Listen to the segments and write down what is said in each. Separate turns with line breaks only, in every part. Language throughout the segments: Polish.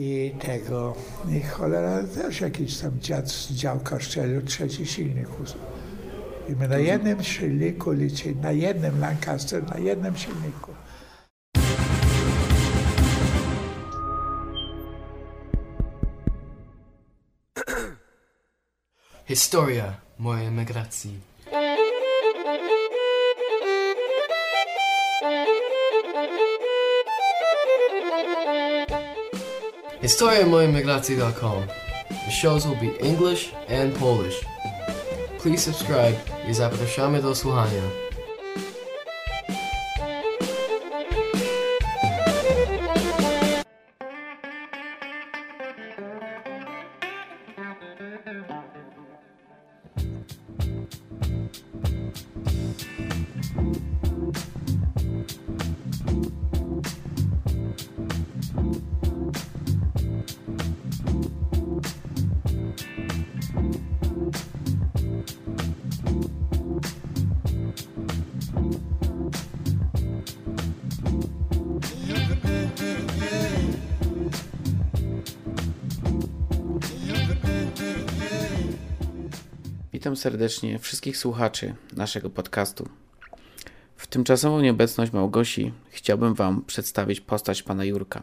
i tego, i cholera też jakiś tam dziad z działka szczelił trzeci silnik. I my na jednym silniku liczyli, na jednym Lancaster, na jednym silniku.
Historia mojej emigracji. HistoriaMoimigracji.com. The shows will be English and Polish. Please subscribe i zapraszamy do słuchania.
Serdecznie wszystkich słuchaczy naszego podcastu. W tymczasową nieobecność Małgosi chciałbym Wam przedstawić postać pana Jurka.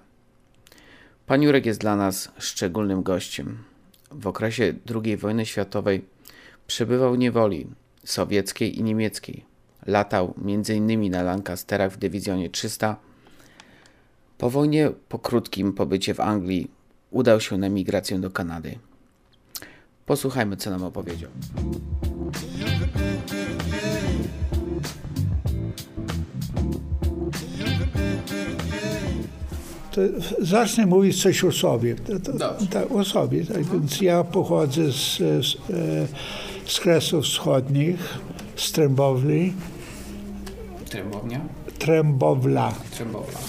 Pan Jurek jest dla nas szczególnym gościem. W okresie II wojny światowej przebywał w niewoli sowieckiej i niemieckiej. Latał m.in. na Lancasterach w dywizjonie 300. Po wojnie, po krótkim pobycie w Anglii, udał się na migrację do Kanady. Posłuchajmy, co nam opowiedział.
To zacznę mówić coś o sobie. To, tak, o sobie. Tak, więc ja pochodzę z, z, e, z Kresów Wschodnich, z Trębowli.
Trębownia?
Trębowla.
Trębowla.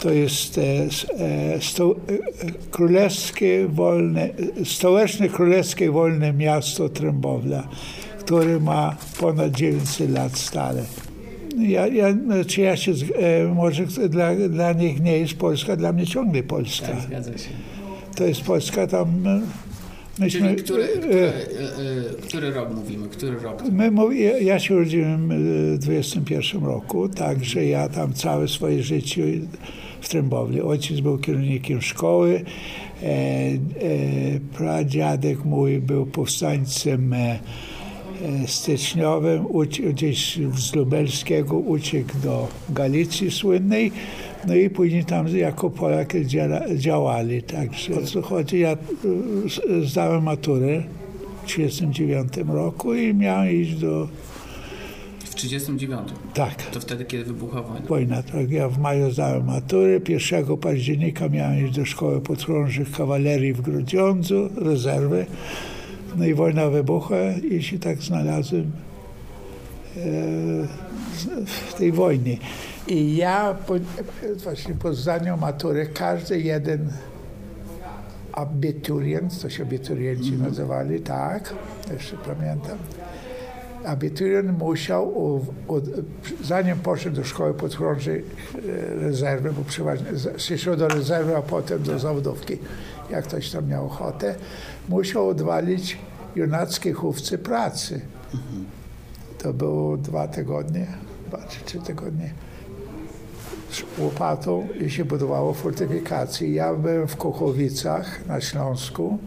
To jest e, e, sto, e, królewskie wolne, stołeczne królewskie wolne miasto Trębowla, które ma ponad 900 lat stale. Ja, ja, czy ja się, może dla, dla nich nie jest Polska, dla mnie ciągle Polska.
Tak, zgadza się.
To jest Polska tam
Myśmy, Czyli który, który, e, który, rok mówimy? Który rok?
My, ja się urodziłem w 21 roku, także ja tam całe swoje życie w Trębowli. Ojciec był kierownikiem szkoły, e, e, pradziadek mój był powstańcem e, e styczniowym, gdzieś z Lubelskiego uciekł do Galicji słynnej, no i później tam jako Polak działali. Także o co chodzi, ja e, zdałem maturę w 1939 roku i miałem iść do
39.
Tak.
To wtedy, kiedy wybuchła wojna.
Wojna, tak. Ja w maju zdałem maturę. 1 października miałem iść do szkoły podchorążych kawalerii w Grudziądzu, rezerwy. No i wojna wybuchła i się tak znalazłem w tej wojnie. I ja po, właśnie po zdaniu matury każdy jeden abiturient, to się abiturienci mm -hmm. nazywali, tak, jeszcze pamiętam, abiturient musiał, u, u, zanim poszedł do szkoły podchorążej e, rezerwy, bo przeważnie szedł do rezerwy, a potem do zawodówki, jak ktoś tam miał ochotę, musiał odwalić junackie chówce pracy. To było dwa tygodnie, dwa czy trzy tygodnie z łopatą i się budowało fortyfikacje. Ja byłem w Kochowicach na Śląsku,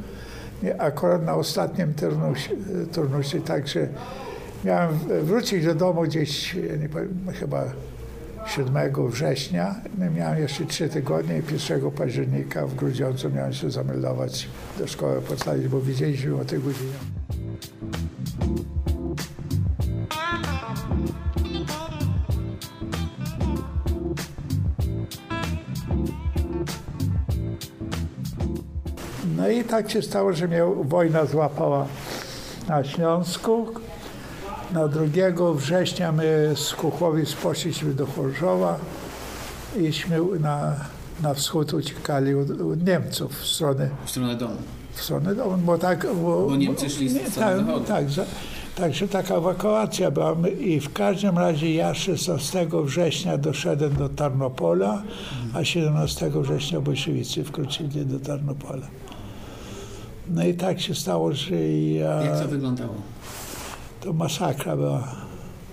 akurat na ostatnim turnusie, turnusie także miałem wrócić do domu gdzieś, nie powiem, chyba 7 września. Miałem jeszcze trzy tygodnie i 1 października w Grudziądzu miałem się zameldować do szkoły podstawowej, bo widzieliśmy o tej godzinie. No i tak się stało, że mnie wojna złapała na Śląsku. Na 2 września my z Kuchłowic poszliśmy do Chorzowa iśmy na, na wschód uciekali od, od Niemców w stronę...
W stronę domu.
W stronę domu, bo tak...
Bo, bo Niemcy szli z
tak, tak, za, Także taka ewakuacja była i w każdym razie ja 16 września doszedłem do Tarnopola, a 17 września bolszewicy wkroczyli do Tarnopola. No i tak się stało, że ja...
Jak to wyglądało?
To masakra była.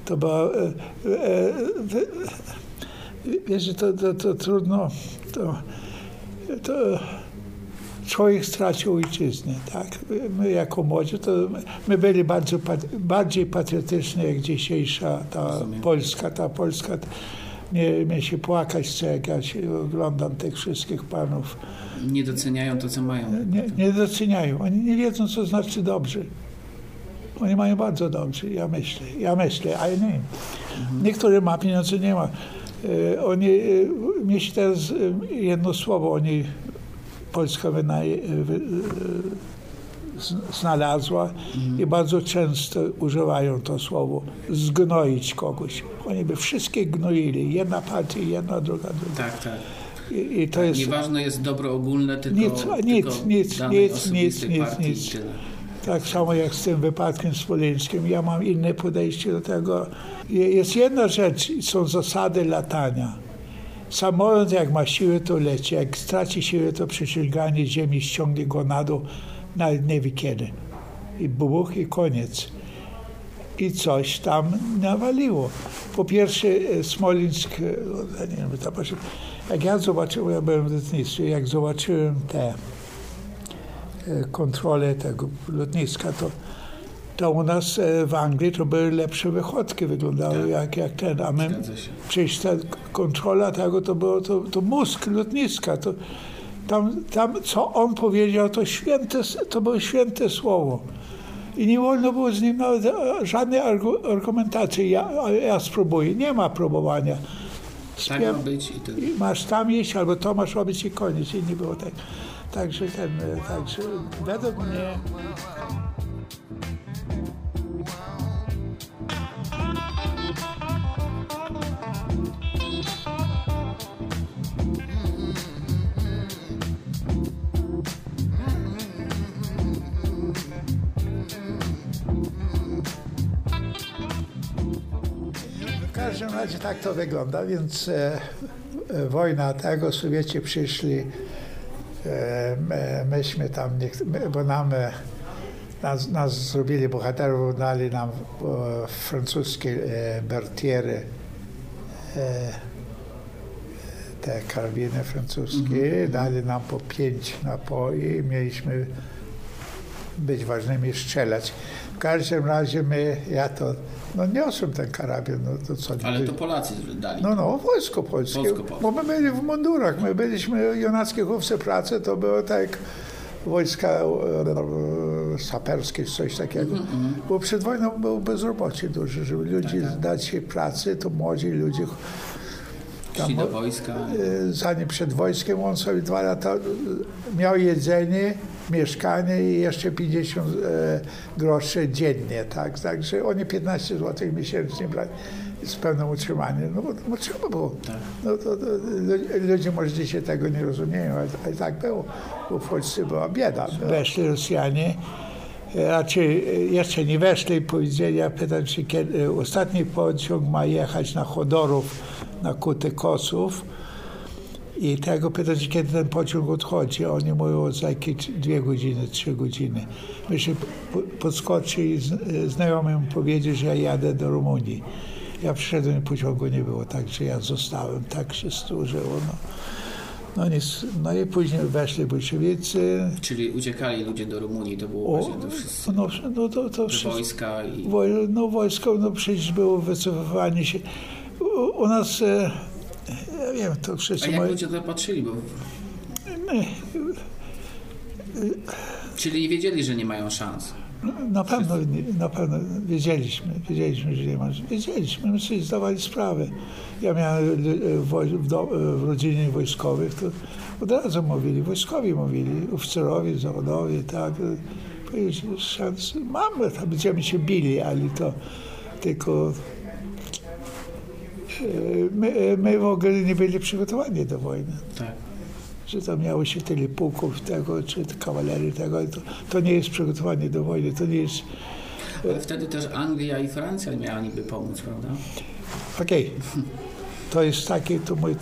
To była. E, e, e, wiesz, to, to, to trudno. To, to człowiek stracił ojczyznę, tak? My jako młodzi, to my byli bardzo, bardziej patriotyczni jak dzisiejsza ta
Rozumiem.
Polska. Ta Polska, mnie, mnie się płakać chce, jak ja się oglądam tych wszystkich panów.
Nie doceniają to, co mają.
Nie, nie doceniają. Oni nie wiedzą, co znaczy dobrze. Oni mają bardzo dobrze, ja myślę. Ja myślę, ale nie. Niektórzy ma pieniądze, nie ma. E, Oni, mnie się teraz e, jedno słowo, oni Polska wyna, wy, znalazła i bardzo często używają to słowo zgnoić kogoś. Oni by wszystkie gnoili. Jedna partia, jedna, druga, druga.
Tak, tak.
I, i to jest...
Nieważne jest dobro ogólne, tylko,
Nic,
tylko
nic, nic, nic, nic, nic.
tyle.
Tak samo jak z tym wypadkiem smoleńskim. Ja mam inne podejście do tego. Je- Jest jedna rzecz, są zasady latania. Samolot jak ma siłę, to leci. Jak straci siłę, to przeciąganie ziemi ściągnie go na dół, nawet nie wie kiedy. I buch i koniec. I coś tam nawaliło. Po pierwsze, e, Smolińsk, e, nie wiem, jak ja zobaczyłem, ja byłem w lotnictwie, jak zobaczyłem te e, kontrolę tego lotniska, to, to u nas e, w Anglii to były lepsze wychodki, wyglądały
Tak.
jak, jak ten, a my przecież ta kontrola tego to było to, to mózg lotniska, to tam, tam co on powiedział, to święte, to było święte słowo. I nie wolno było z nim nawet e, żadnej argu- argumentacji. Ja, ja spróbuję. Nie ma próbowania.
Tak
Śpiew-
ma być i tyle.
masz tam iść, albo to masz robić i koniec. I nie było tak. Także ten, e, także według mnie każdym razie tak to wygląda, więc e, e, wojna tego, Sowieci przyszli, e, my, myśmy tam, nie, my, bo nam, e, nas, nas zrobili bohaterów, dali nam e, francuskie e, bertiery, te karabiny francuskie, dali nam po pięć napoi mieliśmy być ważnymi, strzelać. W każdym razie my, ja to, no niosłem ten karabin, no to co.
Ale to Polacy dali.
No, no, wojsko polskie.
Wojsko polskie.
Bo my byli w mundurach, my byliśmy junackie chłopcy pracy, to było tak wojska e, saperskie, czy coś takiego.
Mhm,
Bo przed wojną było bezrobocie duże, żeby ludzi
Tak,
dać się pracy, to młodzi ludzie
Szli do wojska.
e, zanim przed wojskiem, on sobie dwa lata e, miał jedzenie, mieszkanie i jeszcze 50 e, groszy dziennie, tak? Także oni 15 zł miesięcznie brali z pełnym utrzymaniem, no bo, bo trzeba było.
Tak.
No to, to lu- ludzie może dzisiaj tego nie rozumieją, ale, ale tak było, bo w Polsce była bieda. Weszli Rosjanie, e, raczej e, jeszcze nie weszli, powiedzieli, ja pytam się, kiedy ostatni pociąg ma jechać na Chodorów, na Kuty Kosów i tego pytam się, kiedy ten pociąg odchodzi. Oni mówią za jakieś dwie godziny, trzy godziny. Myśmy po- podskoczyli i e, znajomy powiedział, że ja jadę do Rumunii. Ja przyszedłem i pociągu nie było, także ja zostałem. Tak się stworzyło. No. No, nic, no i później weszli bolszewicy.
Czyli uciekali ludzie do Rumunii, to było
O,
właśnie to wszyscy
no, no to, to wszystko.
wojska i
Woj- No wojsko, no przecież było wycofywanie się. U, u nas, e, ja wiem, to
A
wszyscy
jak
moi...
ludzie to patrzyli? Bo...
Nie,
Czyli wiedzieli, że nie mają szans.
Na pewno, na pewno wiedzieliśmy, wiedzieliśmy, że nie ma. Wiedzieliśmy, my sobie zdawali sprawę. Ja miałem w, woj- w, do, w rodzinie wojskowych, to od razu mówili, wojskowi mówili, oficerowie, zawodowie, tak. Szans mamy, będziemy się bili, ale to tylko my, e, my w ogóle nie byli przygotowani do wojny
Tak.
że tam miało się tyle pułków tego, czy kawalerii tego, to, to nie jest przygotowanie do wojny, to nie jest...
Ale wtedy też Anglia i Francja miała niby pomóc, prawda?
Okej, to jest taki to mój e,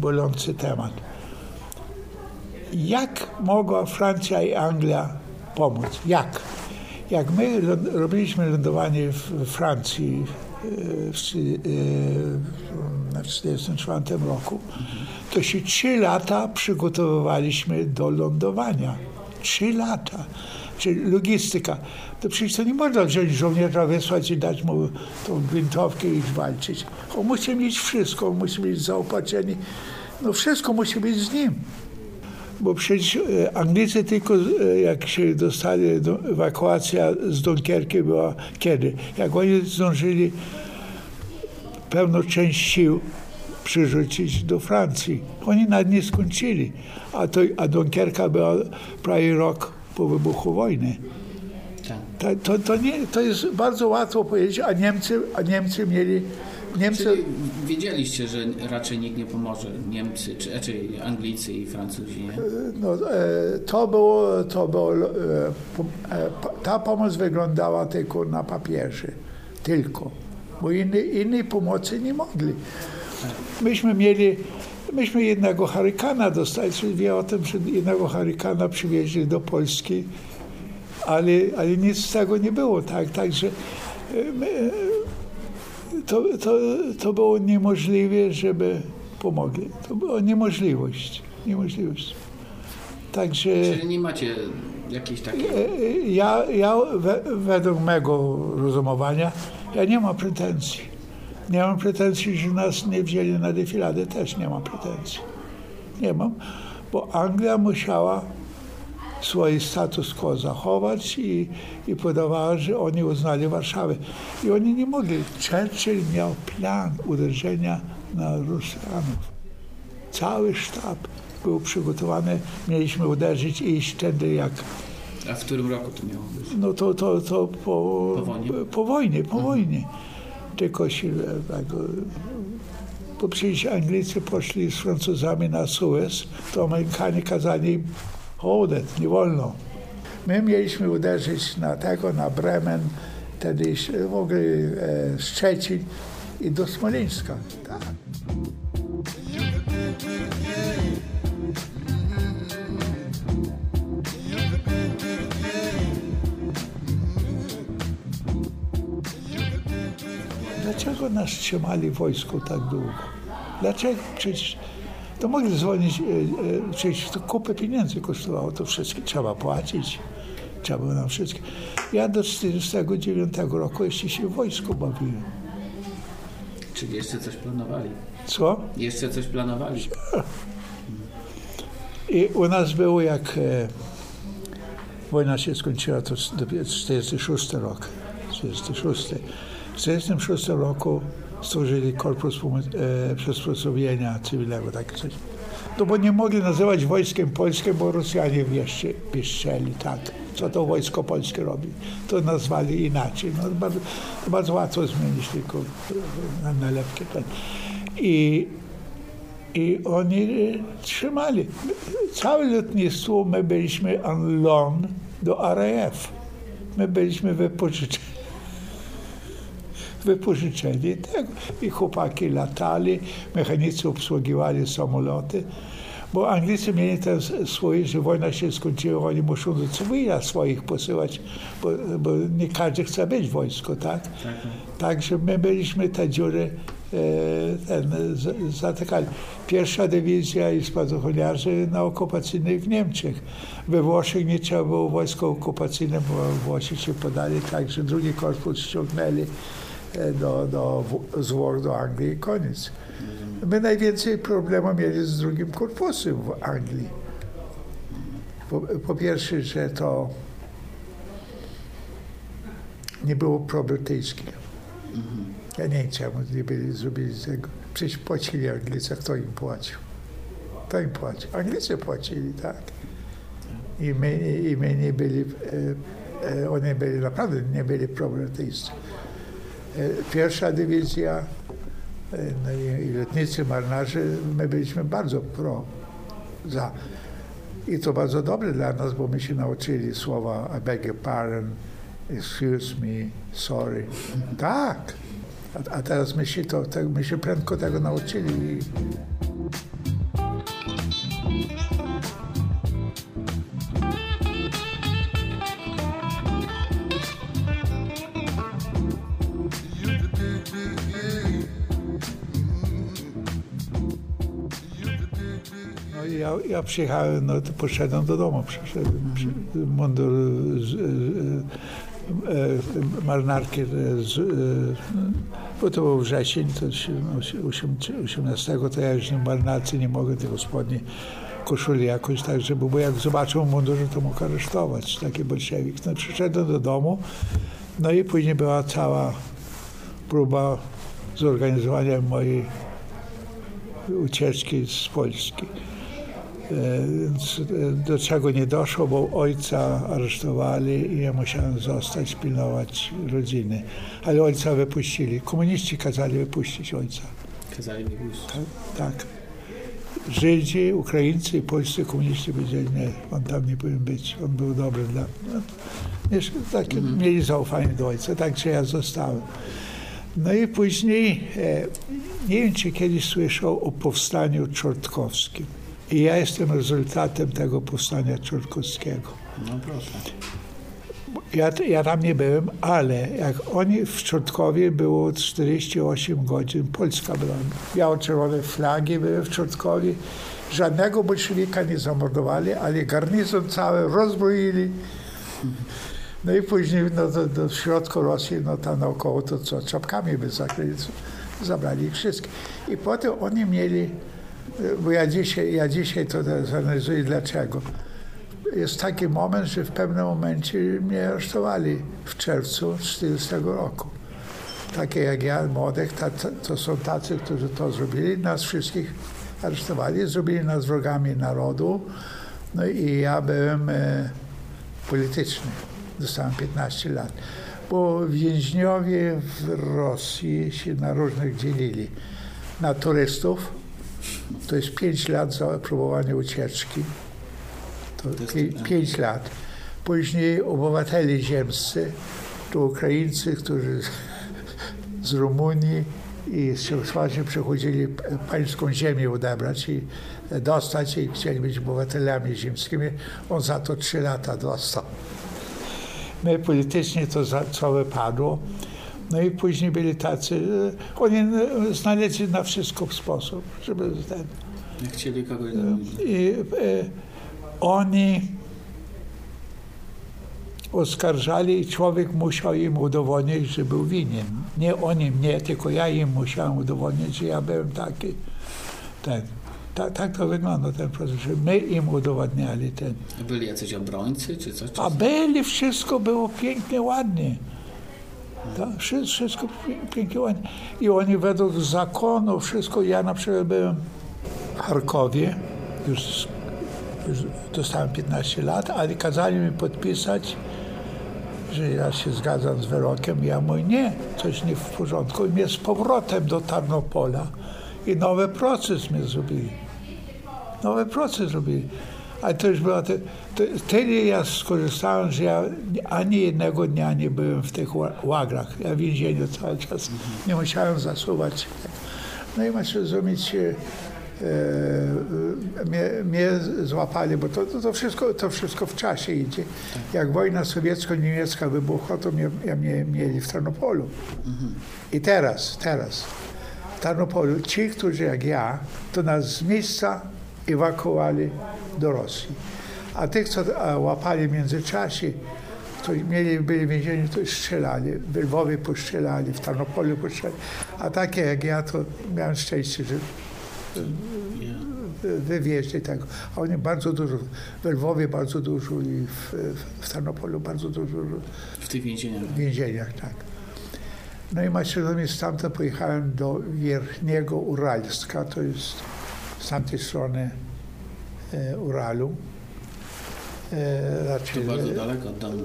bolący temat. Jak mogła Francja i Anglia pomóc? Jak? Jak my ląd- robiliśmy lądowanie w Francji e, w trzy- e, w 1944 roku, to się trzy lata przygotowywaliśmy do lądowania. Trzy lata. Czyli logistyka. To przecież to nie można wziąć żołnierza, wysłać i dać mu tą gwintowkę i walczyć. On musi mieć wszystko, on musi mieć zaopatrzenie. No wszystko musi być z nim. Bo przecież e, Anglicy tylko e, jak się dostali, do, ewakuacja z Dunkierki była kiedy? Jak oni zdążyli pełną część sił przerzucić do Francji. Oni nawet nie skończyli. A, to, a Dunkierka była prawie rok po wybuchu wojny.
Tak.
To, to, to, nie, to jest bardzo łatwo powiedzieć, a Niemcy, a Niemcy mieli... Niemcy,
Czyli wiedzieliście, że raczej nikt nie pomoże. Niemcy, czy raczej Anglicy i Francuzi, nie?
no, e, to było, to było e, e, ta pomoc wyglądała tylko na papierze. Tylko. Bo innej, innej pomocy nie mogli. Myśmy mieli, myśmy jednego harykana dostali, czyli wie o tym, że jednego harykana przywieźli do Polski, ale, ale nic z tego nie było, tak? Także my, to, to, to było niemożliwe, żeby pomogli. To była niemożliwość. Niemożliwość. Także
Czyli nie macie jakiejś takiej...
e, ja, ja we, według mego rozumowania, ja nie mam pretensji. Nie mam pretensji, że nas nie wzięli na defiladę, też nie mam pretensji. Nie mam, bo Anglia musiała swój status quo zachować i, i podawała, że oni uznali Warszawę. I oni nie mogli. Churchill miał plan uderzenia na Rosjanów. Cały sztab był przygotowany. Mieliśmy uderzyć i iść tędy jak
A w którym roku to miało być?
no to, to, to po,
Po wojnie?
po wojnie, po wojnie. Tylko się, tak, bo przecież Anglicy poszli z Francuzami na Suez, to Amerykanie kazali it, nie wolno. My mieliśmy uderzyć na tego, na Bremen, wtedy w ogóle e, Szczecin i do Smoleńska. Tak. Dlaczego nas trzymali wojsku tak długo? Dlaczego? Przecież to mogli zwolnić, e, e, przecież to kupę pieniędzy kosztowało, to wszystkie trzeba płacić. Trzeba było nam wszystkie. Ja do 1949 roku jeszcze się w wojsku bawiłem.
Czyli jeszcze coś planowali?
Co?
Jeszcze coś planowali?
I u nas było jak e, wojna się skończyła, to dopiero 46 rok. 46. W 46 roku stworzyli Korpus e, Przysposobienia Cywilnego, takie coś. No bo nie mogli nazywać wojskiem polskim, bo Rosjanie jeszcze piszczeli, tak. Co to wojsko polskie robi? To nazwali inaczej. No, bardzo, bardzo łatwo zmienić tylko na nalepkę. Ten. I i oni trzymali. Całe lotnictwo my byliśmy on loan do RAF. My byliśmy wypożyczeni. Wypożyczeni tego. I chłopaki latali, mechanicy obsługiwali samoloty. Bo Anglicy mieli ten s- swoje, że wojna się skończyła, oni muszą do cywila swoich posyłać, bo, bo nie każdy chce być w wojsku, tak? Także my byliśmy te dziury e, ten, zatykali. Pierwsza dywizja i spadochroniarzy na okupacyjnej w Niemczech. We Włoszech nie trzeba było wojska okupacyjne, bo Włosi się podali, także drugi korpus ściągnęli do, do, W- z Włoch do Anglii i koniec. My najwięcej problemu mieli z drugim korpusem w Anglii. Po, po pierwsze, że to nie było probrytyjskie. Ja nie wiem, czemu nie byli zrobili tego. Przecież płacili Anglicy, kto im płacił? Kto im płacił? Anglicy płacili, tak. I my, i my nie byli, e, e, oni byli naprawdę nie byli probrytyjscy. E, Pierwsza dywizja e, no i, i lotnicy, marynarze, my byliśmy bardzo pro, za. I to bardzo dobre dla nas, bo my się nauczyli słowa I beg your pardon excuse me, sorry. Tak. A, a teraz my się, to, tak, my się prędko tego nauczyli. Ja, ja przyjechałem, no to poszedłem do domu, przyszedłem, przy, mundur z, e, e, marynarki, z, bo to był wrzesień, to się- osiem- 18, to ja już nie marynarce nie mogę tego spodni koszuli jakoś tak, żeby, bo jak zobaczył mundurze, to mógł aresztować, taki bolszewik. No przyszedłem do domu, no i później była cała próba zorganizowania mojej ucieczki z Polski. E, e, do czego nie doszło, bo ojca aresztowali i ja musiałem zostać, pilnować rodziny. Ale ojca wypuścili. Komuniści kazali wypuścić ojca.
Kazali mi pójść.
Tak. Żydzi, Ukraińcy i polscy komuniści powiedzieli, nie, on tam nie powinien być. On był dobry dla no, wiesz, tak, Mieli zaufanie do ojca, także ja zostałem. No i później, e, nie wiem, czy kiedyś słyszał o powstaniu czortkowskim. I ja jestem rezultatem tego powstania czortkowskiego.
No proszę.
Ja, ja tam nie byłem, ale jak oni w Czortkowie było 48 godzin, Polska była, biało-czerwone flagi były w Czortkowie, żadnego bolszewika nie zamordowali, ale garnizon cały rozbroili. No i później no, do, do środku Rosji, no tam naokoło to co, czapkami by zakryli, zabrali ich wszystkich. I potem oni mieli, bo ja dzisiaj, ja dzisiaj to zanalizuję dlaczego jest taki moment, że w pewnym momencie mnie aresztowali w czerwcu 40 roku. Takie jak ja, młodych, to są tacy, którzy to zrobili. Nas wszystkich aresztowali, zrobili nas wrogami narodu. No i ja byłem e, polityczny. Dostałem 15 lat. Bo więźniowie w Rosji się na różnych dzielili. Na turystów, to jest 5 lat za próbowanie ucieczki. To
jest-
pie, pięć lat. Później obywatele ziemscy, to Ukraińcy, którzy z Rumunii i z Czechosłowacji przychodzili pańską ziemię odebrać i dostać i chcieli być obywatelami ziemskimi. On za to trzy lata dostał. My politycznie to za, całe padło. No i później byli tacy, e, oni e, znaleźli na wszystko sposób, żeby ten,
Nie chcieli kogoś zabić.
i e, oni oskarżali i człowiek musiał im udowodnić, że był winien. Nie oni mnie, tylko ja im musiałem udowodnić, że ja byłem taki. Ten. Tak, tak to wygląda ten proces, że my im udowadniali ten.
Byli jacyś obrońcy czy coś? Czy...
A byli, wszystko było pięknie, ładnie. Tak, wszy- wszystko pięknie. I oni według zakonu, wszystko, ja na przykład byłem w Charkowie, już, już dostałem 15 lat, ale kazali mi podpisać, że ja się zgadzam z wyrokiem. Ja mówię, nie, coś nie w porządku. I mnie z powrotem do Tarnopola i nowy proces mnie zrobili. Nowy proces zrobili. Ale to już było, te, to, tyle ja skorzystałem, że ja ani jednego dnia nie byłem w tych ła- łagrach. Ja w więzieniu cały czas nie musiałem zasuwać. No i masz rozumieć, e, e, mnie, mnie złapali, bo to, to, to, wszystko, to wszystko w czasie idzie. Jak wojna sowiecko-niemiecka wybuchła, to mnie, ja mnie mieli w Tarnopolu. I teraz, teraz, w Tarnopolu, ci, którzy jak ja, to nas z miejsca ewakuowali do Rosji. A tych, co łapali w międzyczasie, to mieli, byli w więzieniu, to strzelali. W Lwowie postrzelali, w Tarnopolu postrzelali. A takie jak ja, to miałem szczęście, że wy- wywieźli tego. A oni bardzo dużo, w Lwowie bardzo dużo i w, w, w Tarnopolu bardzo dużo
W tych więzieniach.
w więzieniach, tak. No i maśrodomie stamtąd pojechałem do Wierchniego Uralska, to jest z tamtej strony e, Uralu. E,
To
raczej,
bardzo daleko od domu.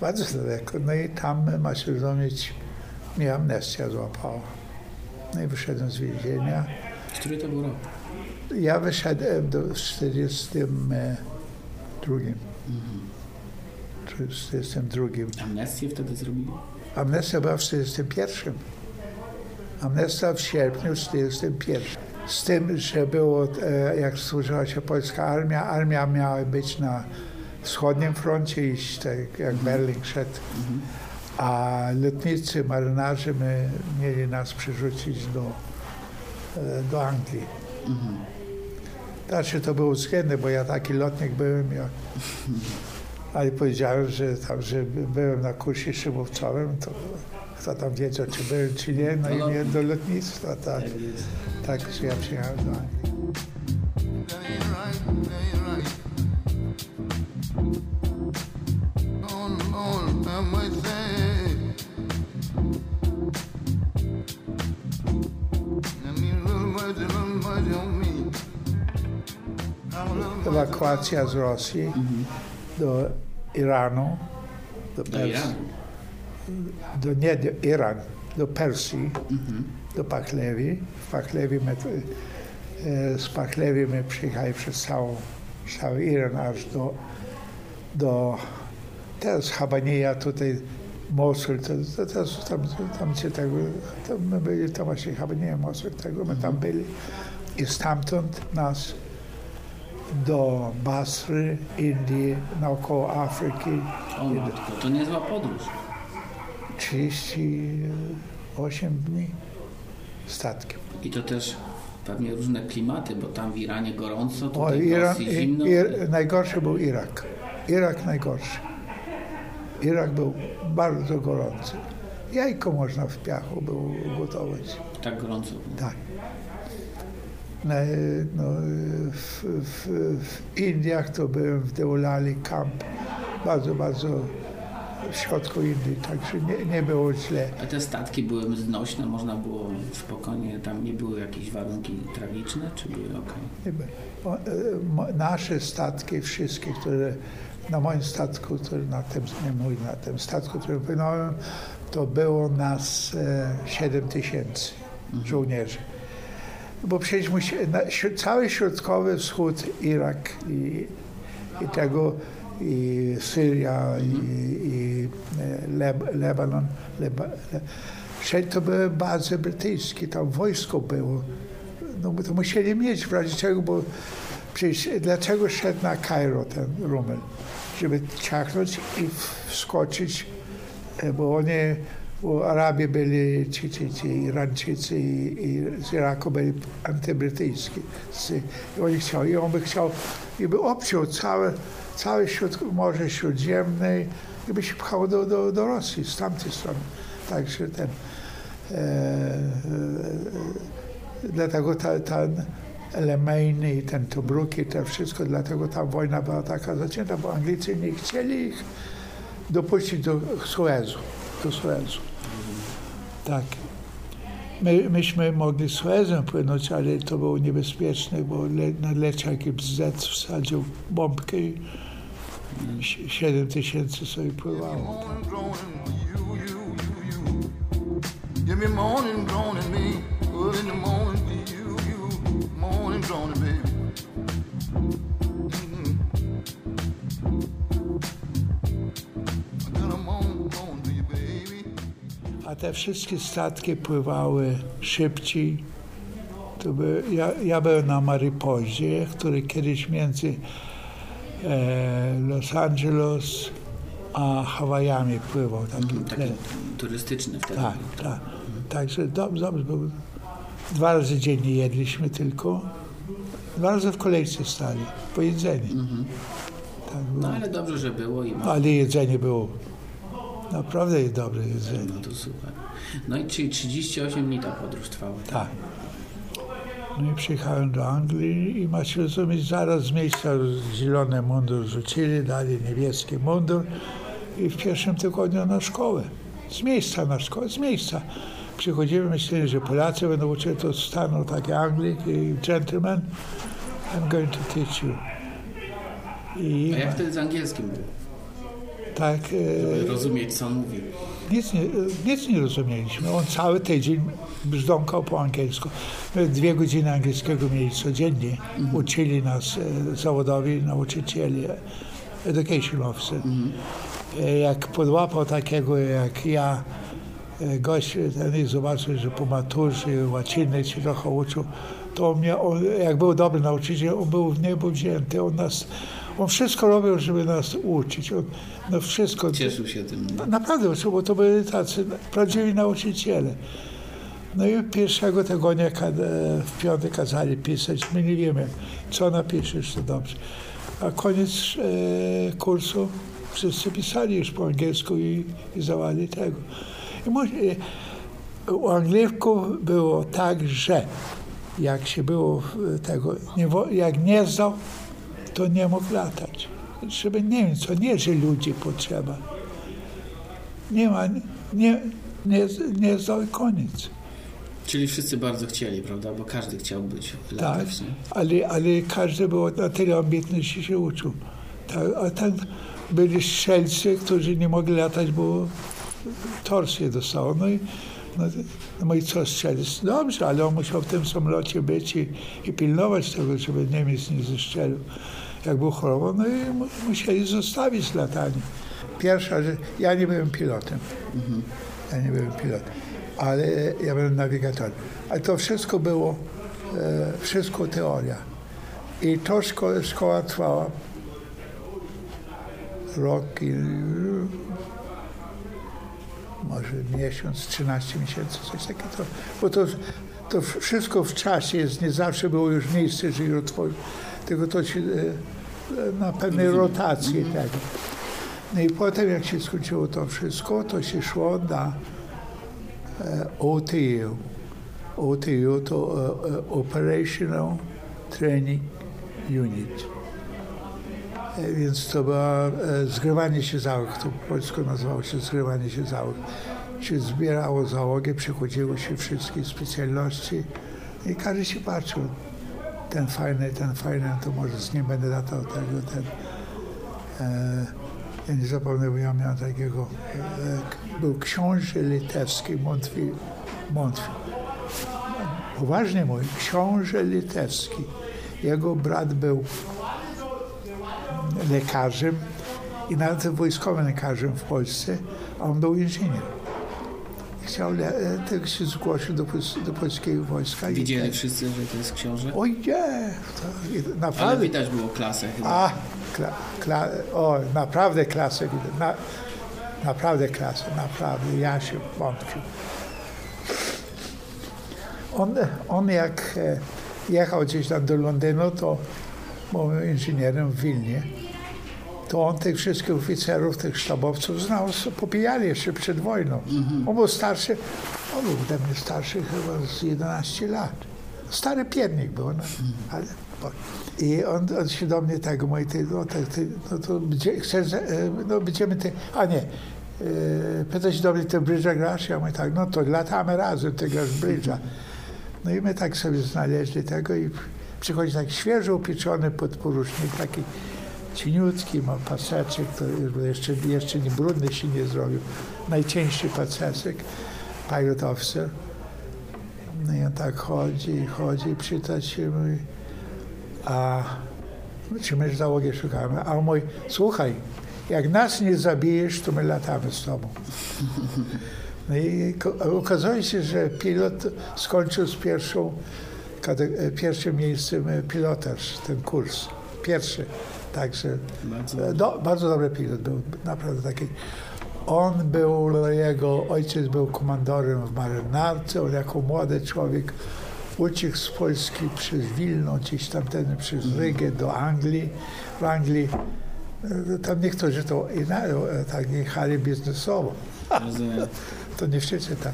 Bardzo daleko. No i tam ma się rozumieć, mnie amnestia złapała. No i wyszedłem z więzienia.
Który to był rok?
Ja wyszedłem do 42. w 42.
Amnestię wtedy zrobili?
Amnestia była w 41. Amnestia w sierpniu 41. Z tym, że było, e, jak służyła się polska armia, armia miała być na wschodnim froncie, iść tak jak Berlin szedł, a lotnicy, marynarze my, mieli nas przerzucić do, e, do Anglii. Znaczy to było względne, bo ja taki lotnik byłem, ja, ale powiedziałem, że tam, że byłem na kursie szybowcowym, to kto tam wiedział, czy byłem, czy nie, no i nie do lotnictwa, tak.
Tak jest.
Tak, że ja przyjechałem do Anglii. Ewakuacja z Rosji do Iranu, do Persji. Do, nie do Iran, do Persji, do Pachlewi. W Pachlewi my, e, z Pachlewi my przyjechali przez całą, cały Iran aż do, do teraz Habanija, tutaj Mosul, to, to, to, tam, tam gdzie tego, tam my byli, to właśnie Habanija, Mosul, tego my tam byli. I stamtąd nas do Basry, Indii, naokoło Afryki.
O matko, to niezła podróż.
38 dni statkiem.
I to też pewnie różne klimaty, bo tam w Iranie gorąco,
O,
tutaj w
Iran, i,
zimno.
Ir, najgorszy był Irak. Irak najgorszy. Irak był bardzo gorący. Jajko można w piachu było gotować.
Tak gorąco.
Tak. No, no, w, w, w Indiach to byłem w Deulali Camp. Bardzo, bardzo w środku Indii, także nie, nie było źle.
A te statki były znośne, można było spokojnie, tam nie były jakieś warunki tragiczne, czy były ok?
E, Nasze statki, wszystkie, które na moim statku, który na tym, nie mój, na tym statku, którym płynąłem, to było nas e, 7 tysięcy żołnierzy. Bo przecież musi, na, cały środkowy wschód, Irak i, i tego, i Syria, i, i e, Leb, Lebanon, Leba, Le, wszędzie to były bazy brytyjskie, tam wojsko było. No bo to musieli mieć w razie czego, bo przecież dlaczego szedł na Kairo ten Rumel? Żeby ciachnąć i wskoczyć, e, bo oni, bo Arabi byli, ci, ci, ci Irańczycy i, i z Iraku byli antybrytyjscy. I oni chciał, i on by chciał, i by obciął całe, całe śród, Morze Śródziemne i by się pchał do, do, do Rosji z tamtej strony. Także ten... E, e, dlatego ta, ten Lemejny i ten Tobruk i to wszystko, dlatego ta wojna była taka zacięta, bo Anglicy nie chcieli ich dopuścić do Suezu. Do Suezu. Tak. My, myśmy mogli Suezem płynąć, ale to było niebezpieczne, bo le, nadleciał GBZ, wsadził bombkę i 7 tysięcy sobie pływało.
Give A
te wszystkie statki pływały szybciej. To by, ja, ja byłem na Maripozie, który kiedyś między e, Los Angeles a Hawajami pływał. Taki
Mhm, Taki
tlen.
turystyczny wtedy.
Tak, tak. Także dobrze, dobrze był. Dwa razy dziennie jedliśmy tylko. Dwa razy w kolejce stali, po jedzeniu. Tak
No ale dobrze, że było i ma.
Ale jedzenie było naprawdę dobre jedzenie.
No to super. No i czyli 38 dni ta podróż trwała.
Tak. No i przyjechałem do Anglii i macie rozumieć, zaraz z miejsca zielony mundur rzucili, dali niebieski mundur i w pierwszym tygodniu na szkołę. Z miejsca na szkołę, z miejsca. Przychodzimy, myśleli, że Polacy będą uczyli, to stanął taki Anglik i gentleman, I'm going to teach you. I
A jak wtedy z angielskim było?
Tak, e,
Rozumieć, co on mówił.
Nic nie, nic nie rozumieliśmy. On cały tydzień brzdąkał po angielsku. My dwie godziny angielskiego mieli codziennie. Uczyli nas e, zawodowi nauczycieli, education officer. e, jak podłapał takiego jak ja, gość ten i zobaczył, że po maturze łaciny się trochę uczył, to on mnie, on, jak był dobry nauczyciel, on był w niebo wzięty. On, nas, on wszystko robił, żeby nas uczyć. On, no wszystko.
Cieszył się tym.
Naprawdę, bo to byli tacy prawdziwi nauczyciele. No i pierwszego tygodnia kada- w piątek kazali pisać. My nie wiemy, co napiszesz, to dobrze. A koniec e, kursu wszyscy pisali już po angielsku i, i zdawali tego. I mo- e, u Anglików było tak, że jak się było e, tego, nie, jak nie zdał, to nie mógł latać. Żeby nie wiem, co nie, że ludzi potrzeba. Nie ma, nie, nie, nie zdał koniec.
Czyli wszyscy bardzo chcieli, prawda? Bo każdy chciał być
Tak,
latać. nie?
ale, ale każdy był na tyle ambitny, że się uczył. Tak, a tam byli strzelcy, którzy nie mogli latać, bo tors je dostało. No i, no, no i co strzelić? Dobrze, ale on musiał w tym samolocie być i, i pilnować tego, żeby Niemiec nie zestrzelił. Jak był chorował, no i mu- musieli zostawić latanie. Pierwsza rzecz, ja nie byłem pilotem. Ja nie byłem pilotem, ale ja byłem nawigatorem. Ale to wszystko było, e, wszystko teoria. I to szkoła, szkoła trwała rok i może miesiąc, 13 miesięcy, coś takiego. To, bo to, to wszystko w czasie jest, nie zawsze było już miejsce, otworzyć, tylko to się e, na pewnej rotacji tego. No i potem jak się skończyło to wszystko, to się szło na e, OTU. OTU to e, e, Operational Training Unit. Więc to było zgrywanie się załóg, to po polsku nazywało się zgrywanie się załóg. Się zbierało załogę, przychodziło się wszystkie specjalności i każdy się patrzył. Ten fajny, ten fajny, to może z nim będę latał tego, ten. E, ja nie zapomnę, bo ja miałem takiego, e, był książę litewski, Montwi, Montfi. Poważnie mój, książę litewski. Jego brat był lekarzem i nawet wojskowym lekarzem w Polsce, a on był inżynier. Chciał, e, tak się zgłosił do, do polskiego wojska. i-
Widzieli wszyscy, że to jest książę?
Oj nie, to i-
Ale
naprawdę.
widać było klasę chyba.
A, kla, kla, o, naprawdę klasę widać. Na, naprawdę klasę, naprawdę. Ja się wątpił. On, on jak e, jechał gdzieś tam do Londynu, to był inżynierem w Wilnie. To on tych wszystkich oficerów, tych sztabowców znał, popijali jeszcze przed wojną. On był starszy, on był ode mnie starszy chyba z 11 lat. Stary piernik był, no, ale... bo- I on, on się do mnie tak mówi, ty, no, ty, ty, no to gdzie, chcesz, no będziemy ty, a nie, e, pyta się do mnie, ty brydża grasz? Ja mówię tak, no to latamy razem, ty grasz brydża. No i my tak sobie znaleźli tego i przychodzi tak świeżo upieczony podporucznik, taki cieniutki, ma paseczek, to jeszcze, jeszcze nie brudny się nie zrobił. Najcieńszy paseczek, pilot officer. No i on tak chodzi, chodzi, przyta się mówi, a czy my załogę szukamy? A mówi, słuchaj, jak nas nie zabijesz, to my latamy z tobą. No i okazuje się, że pilot skończył z pierwszą, e, pierwszym miejscem e, pilotaż, ten kurs. Pierwszy. Także
Bardzo.
do, bardzo dobry pilot był, naprawdę taki. On był, no, jego ojciec był komandorem w marynarce, on jako młody człowiek uciekł z Polski przez Wilno, gdzieś tamten przez Rygę do Anglii. W Anglii e, tam niektórzy to inaczej, tak jechali biznesowo. To nie wszyscy tak.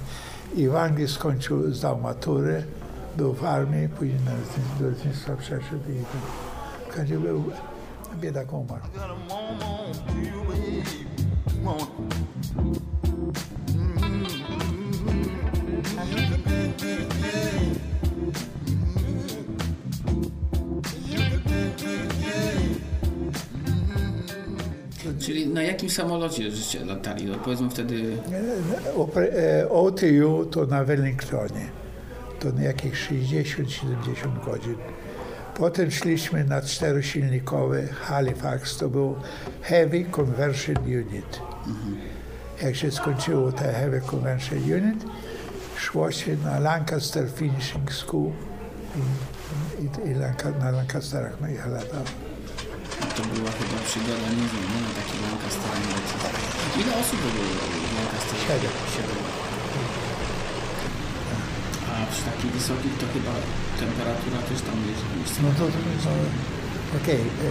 I w Anglii skończył, zdał maturę, był w armii, później do lotnictwa przeszedł i tam. Był biedak umarł.
Got a mom on you, baby. Come on.
Czyli na jakim samolocie żeście latali? No, powiedzmy wtedy
Opre- e, OTU to na Wellingtonie. To na jakieś 60-70 godzin. Potem szliśmy na czterosilnikowy Halifax, to był Heavy Conversion Unit. Jak się skończyło te Heavy Conversion Unit, szło się na Lancaster Finishing School i, i, i Lanca, na Lancasterach latałem.
To była chyba przygoda niezła, nie? Na takim Lancasterem lecieć. Ile osób było w Lancasterze?
Siedem.
Siedem. Przy takich wysokich to chyba temperatura też tam jest.
No to, to okej, e,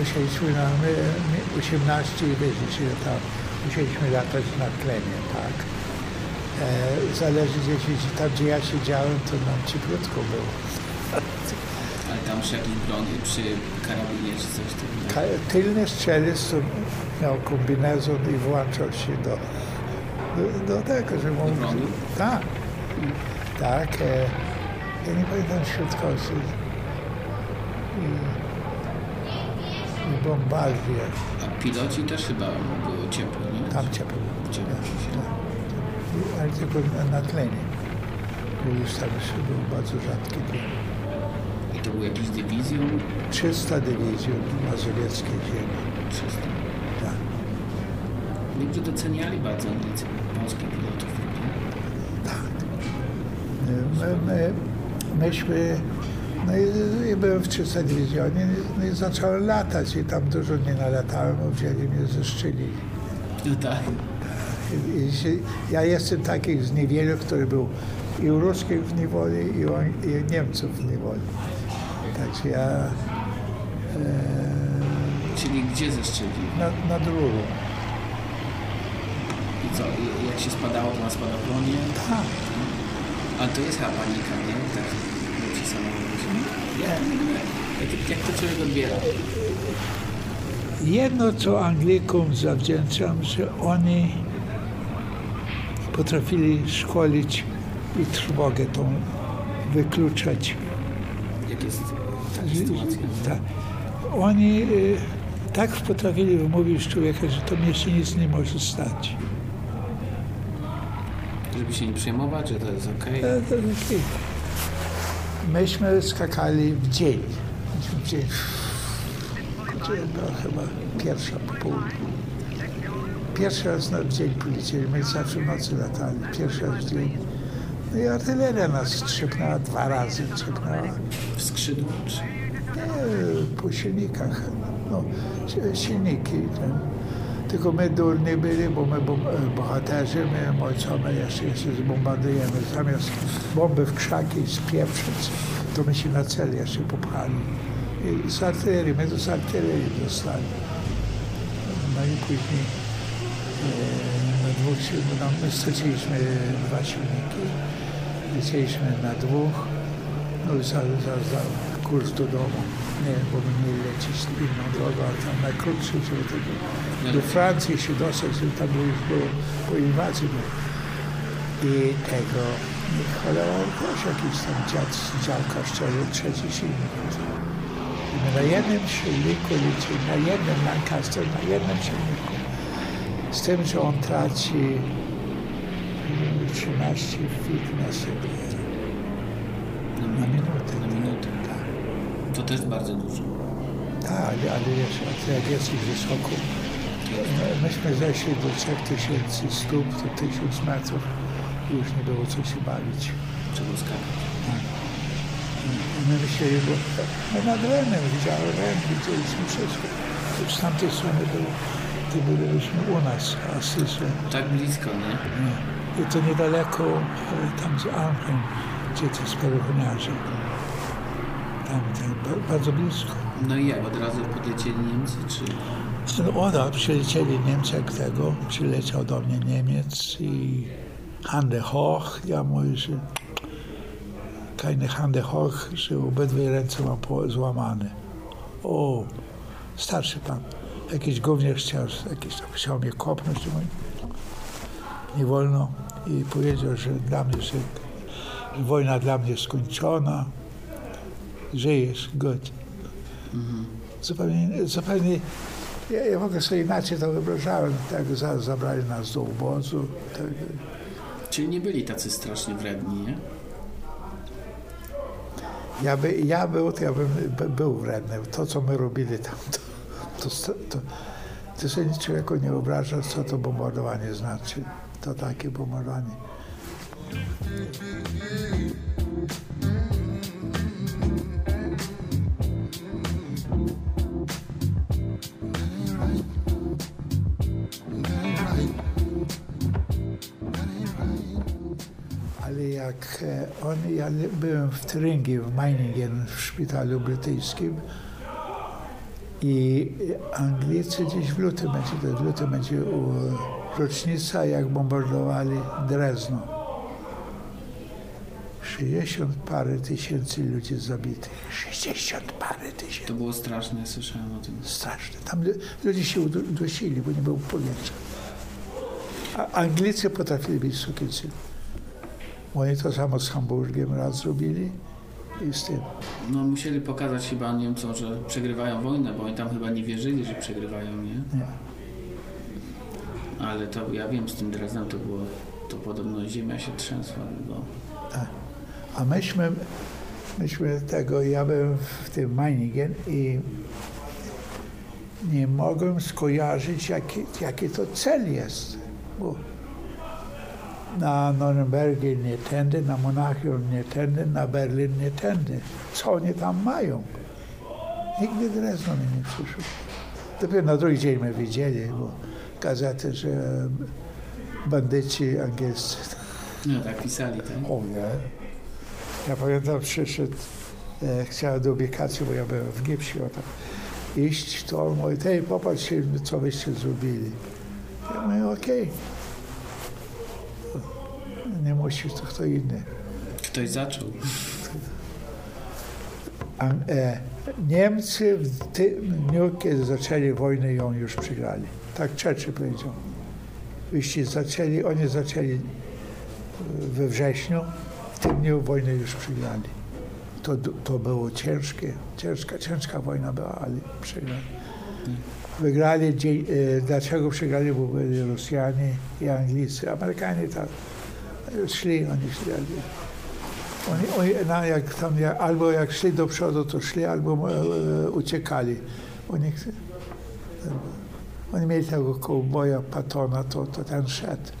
musieliśmy na my, my 18 i wiedzieć, ile tam musieliśmy latać na tlenie, tak. E, zależy gdzie się, tam gdzie ja siedziałem, to nam cieplutko było.
Ale tam przy jakiejś broni, przy karabinie czy coś takiego.
Ka- tylny strzelec miał kombinezon i włączał się do, do, do tego, że mógł...
prądu?
Tak, tak. E, ja nie pamiętam środkowy. I, i bombardier.
A piloci też chyba było ciepło, nie?
Tam ciepło.
Ciepło.
Tak. Ale tylko na, na tlenie. Bo już tam był bardzo rzadki.
I to był jakiś dywizjon?
300 dywizjon mazowieckiej ziemi.
300.
Tak.
Ludzie doceniali bardzo Anglicy polskich pilotów?
My, my, myśmy, no i, i byłem w 300 dywizjonie, no i zacząłem latać i tam dużo nie nalatałem, bo wzięli mnie ze szczyli.
No tak.
I, i się, ja jestem taki z niewielu, który był i u ruskich w niewoli, i u, i u Niemców w niewoli. Także ja e,
Czyli gdzie zeszczyli?
na, nad rurą.
I co? Jak się spadało, to na spadochronie?
Tak.
Ale to jest chyba panika, nie? Tak, przy samochodzie. Jak, jak, jak to człowiek odbiera?
Jedno, co Anglikom zawdzięczam, że oni potrafili szkolić i trwogę tą wykluczać.
Jak jest taka sytuacja?
Tak. Oni y, tak potrafili wymówić człowieka, że to mnie się nic nie może stać.
Żeby się nie przejmować, że to jest okej.
To, to okej. Myśmy skakali w dzień. Myśmy w dzień. Była chyba pierwsza po południu. Pierwszy raz na dzień polecieli. My zawsze w nocy latali. Pierwszy raz w dzień. No i artyleria nas strzyknęła dwa razy. Strzyknęła.
W skrzydło czy...
Nie, po silnikach. No, si- silniki. Ten. Tylko my durni byli, bo my e, bohaterzy, my ojcowie jeszcze, jeszcze zbombardujemy. Zamiast bomby w krzaki spieprzyć, to my się na cel jeszcze popchali. I z artylerii, my to z artylerii dostali. No i później e, na dwóch, silni- no, my straciliśmy dwa silniki. Lecieliśmy na dwóch. No i za, za, kurs do domu. Nie, bo my mieli lecieć inną drogą, ale tam najkrótszy, żeby tego, do Francji żeby tam już było po inwazji było. I tego, cholera, też jakiś tam dziad z działka szczerze, trzeci silnik. Na jednym silniku liczyli, na jednym Lancaster, na jednym silniku. Z tym, że on traci mm, 13 fit na sekundę. Na minutę.
Na minutę.
Tak.
To też bardzo dużo.
Tak, ale, ale wiesz, jak jesteś wysoko, myśmy zeszli do 3000 stóp, to 1000 metrów i już nie było co się bawić.
Trzeba skakać.
I my myśleli, bo my nad Renem widziałem Ren, widzieliśmy wszystko. To z tamtej strony było, to byliśmy u nas, a Sysy.
Tak blisko, nie?
I to niedaleko, e, tam z Arnhem, gdzie to spadochroniarze. Tam, tam, ba- bardzo blisko.
No i jak? Od razu podlecieli Niemcy, czy...
Oda, przylecieli Niemcy jak tego, przyleciał do mnie Niemiec i Hande hoch, ja mówię, że keine Hande hoch, że obydwie ręce mam złamane. O, starszy pan, jakiś gówniarz chciał, jakiś chciał mnie kopnąć, to mówię, nie wolno i powiedział, że dla mnie, że, że wojna dla mnie skończona, żyjesz, good. Zupełnie, zupełnie ja, ja w ogóle sobie inaczej to wyobrażałem. Tak za, zabrali nas do obozu. Tak,
Czyli nie byli tacy strasznie wredni, nie?
Ja, by, ja był, ja bym by, był wredny. To, co my robili tam, to, to, to, to sobie człowieku nie wyobraża, co to bombardowanie znaczy. To takie bombardowanie. On, ja byłem w Tringi, w Meiningen, w szpitalu brytyjskim i Anglicy gdzieś w lutym będzie, w lutym będzie rocznica, jak bombardowali Drezno. 60 parę tysięcy ludzi zabitych. 60 parę tysięcy.
To było straszne, słyszałem o tym.
Straszne. Tam lu- ludzie się udu- udusili, bo nie było powietrza. A Anglicy potrafili być sukicy. Oni to samo z Hamburgiem raz zrobili i z tym.
No musieli pokazać chyba Niemcom, że przegrywają wojnę, bo oni tam chyba nie wierzyli, że przegrywają, nie?
Nie.
Ale to ja wiem, z tym Dresdem to było, to podobno ziemia się trzęsła. No.
A myśmy, myśmy tego, ja byłem w tym Meiningen i nie mogłem skojarzyć, jaki, jaki to cel jest. Bo na Norimbergie nie tędy, na Monachium nie tędy, na Berlin nie tędy. Co oni tam mają? Nigdy Drezno mi nie przyszło. Dopiero na drugi dzień my widzieli, bo gazety, że bandyci angielscy
no tak pisali, tak?
o nie. Ja pamiętam, przyszedł, e, chciałem do ubikacji, bo ja byłem w gipsie, o tak iść, to on mówi, hej, popatrzcie, co wyście zrobili. Ja mówię, okej. Nie musisz, to kto inny.
Ktoś zaczął.
A, e, Niemcy w tym dniu, kiedy zaczęli wojnę, ją już przegrali. Tak Churchill powiedział. Wyście zaczęli, oni zaczęli e, we wrześniu, w tym dniu wojnę już przegrali. To, to było ciężkie, ciężka, ciężka wojna była, ale przegrali. Wygrali, e, dlaczego przegrali, bo byli Rosjanie i Anglicy. Amerykanie tak szli, oni szli. oni, oni no, jak tam, jak, albo jak szli do przodu, to szli, albo e, uciekali. Oni, oni mieli tego kołboja, patona, to, to ten szedł.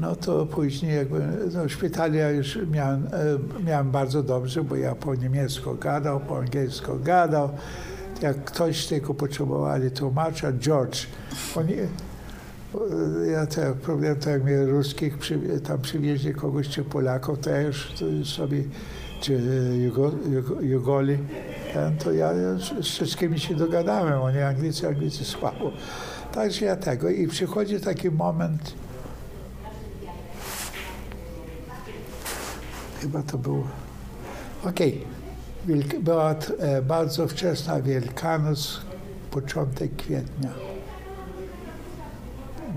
No to później jakby, no w szpitalu ja już miałem, e, miałem bardzo dobrze, bo ja po niemiecku gadał, po angielsku gadał. Jak ktoś tylko potrzebowali tłumacza, George. Oni, ja te problem to jak mnie ruskich tam przywieźli kogoś czy Polaków, to ja już sobie, czy Jugo, Jugo, Jugoli, to ja z wszystkimi się dogadałem, oni Anglicy, Anglicy słabo. Także ja tego i przychodzi taki moment, chyba to było, okej, Wielk- była e, bardzo wczesna Wielkanoc, początek kwietnia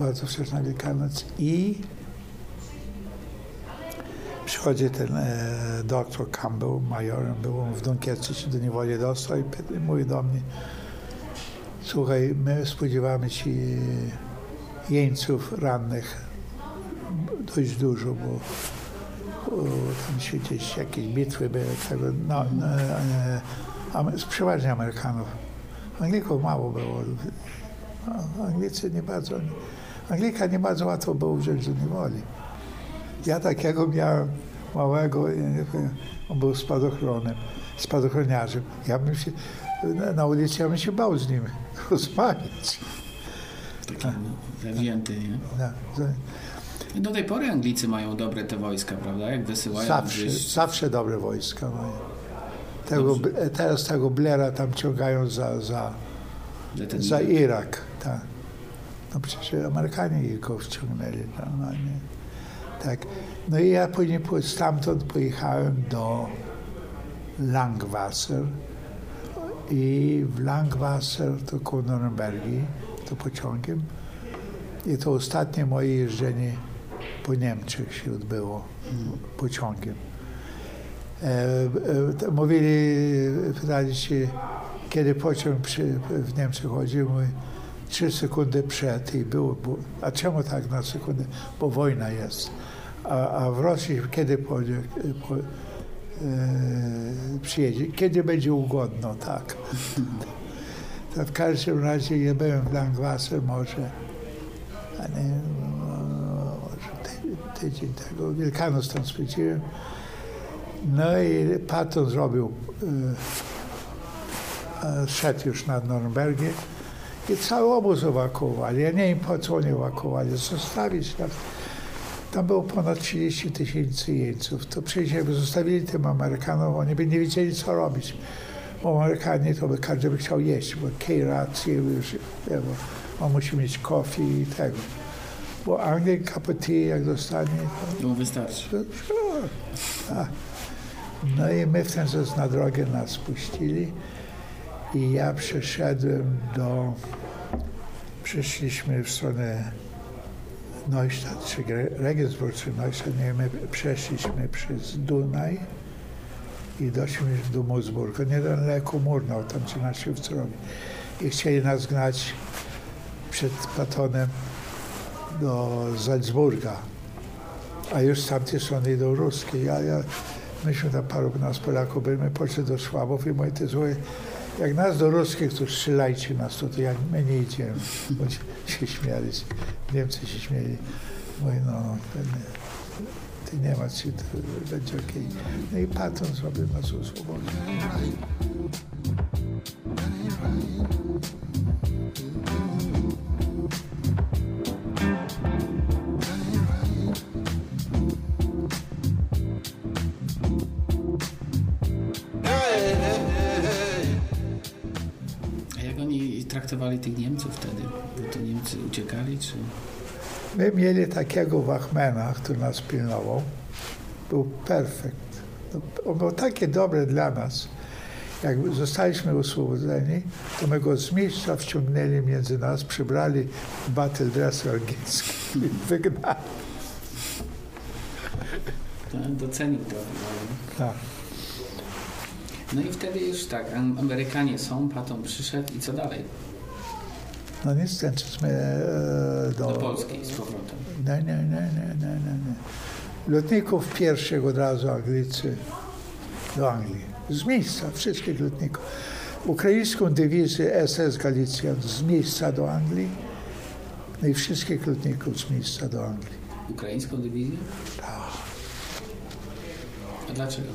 bardzo wczesna Wielkanoc i przychodzi ten e, doktor Campbell, majorem był w Dunkierce, się do niewoli dostał i pyta- mówi do mnie słuchaj, my spodziewamy się jeńców rannych dość dużo, bo o, tam się gdzieś jakieś bitwy były, tego, no, no, e, przeważnie Amerykanów. Anglików mało było. No, Anglicy nie bardzo, Anglika nie bardzo łatwo było wziąć do niewoli. Ja takiego miałem małego, on był spadochronem, spadochroniarzem. Ja bym się, na, ulicy ja bym się bał z nim rozmawiać.
Taki zawzięty, nie?
No,
do tej pory Anglicy mają dobre te wojska, prawda? Jak wysyłają
zawsze,
gdzieś...
zawsze dobre wojska mają. Tego, teraz tego Blaira tam ciągają za, za, za Irak. Tak. No przecież Amerykanie go wciągnęli normalnie. Tak. No i ja później stamtąd pojechałem do Langwasser i w Langwasser to koło Norymbergi, to pociągiem. I to ostatnie moje jeżdżenie po Niemczech się odbyło pociągiem. E, e, mówili, pytali się, kiedy pociąg przy, w Niemczech chodził, mówi, trzy sekundy przed i było, było. A czemu tak na sekundę? Bo wojna jest. A, a w Rosji kiedy pociąg, po, przyjedzie. Kiedy będzie ugodno, tak. To w każdym razie ja byłem w Langwasser może, a nie, może ty, tydzień tego, Wielkanoc tam spędziłem. No i Patton zrobił, e, e, szedł już nad Norymbergę i cały obóz ewakuowali. Ja nie wiem po co oni ewakuowali, zostawić tam. Tam było ponad 30 tysięcy jeńców. To przecież jakby zostawili tym Amerykanom, oni by nie wiedzieli co robić. Bo Amerykanie to by każdy by chciał jeść, bo kej racje już, bo on musi mieć kofi i tego. Bo Anglii kapoty jak dostanie, to
No wystarczy.
a. No i my w ten czas na drogę nas puścili i ja przeszedłem do, przeszliśmy w stronę Neustadt, czy Regensburg, czy Neustadt, nie, my przeszliśmy przez Dunaj i doszliśmy do Moosburga, niedaleko Murnau, tam gdzie nasi owcerowie. I chcieli nas gnać przed Platonem do Salzburga a już z tamtej strony do ruskiej. Ja, ja, myśmy tam paru nas Polaków byli, my poszli do Szwabów i mówię, ty złe, jak nas do ruskich, to strzelajcie nas, to, to jak my nie idziemy. Bo się, śmiali, Niemcy się śmieli. Mówię, no, pewnie, ty nie ma ci, to będzie okej. No i Patton zrobił nas.
A traktowali tych Niemców wtedy? Bo to Niemcy uciekali, czy...
My mieli takiego Wachmana, który nas pilnował. Był perfekt. No, On był taki dobry dla nas. Jak zostaliśmy oswobodzeni, to my go z miejsca wciągnęli między nas, przybrali battle dress angielski i wygnali.
Docenił to. ale-
Tak.
No i wtedy już tak, Am- Amerykanie są, Patton przyszedł i co dalej?
No nic, tęczyliśmy e, do...
Do Polski z powrotem.
Nie, nie, nie, nie, nie, nie, nie. Lotników pierwszych od razu Anglicy do Anglii. Z miejsca, wszystkich lotników. Ukraińską dywizję SS Galicja z miejsca do Anglii. No i wszystkich lotników z miejsca do Anglii.
Ukraińską dywizję? A dlaczego?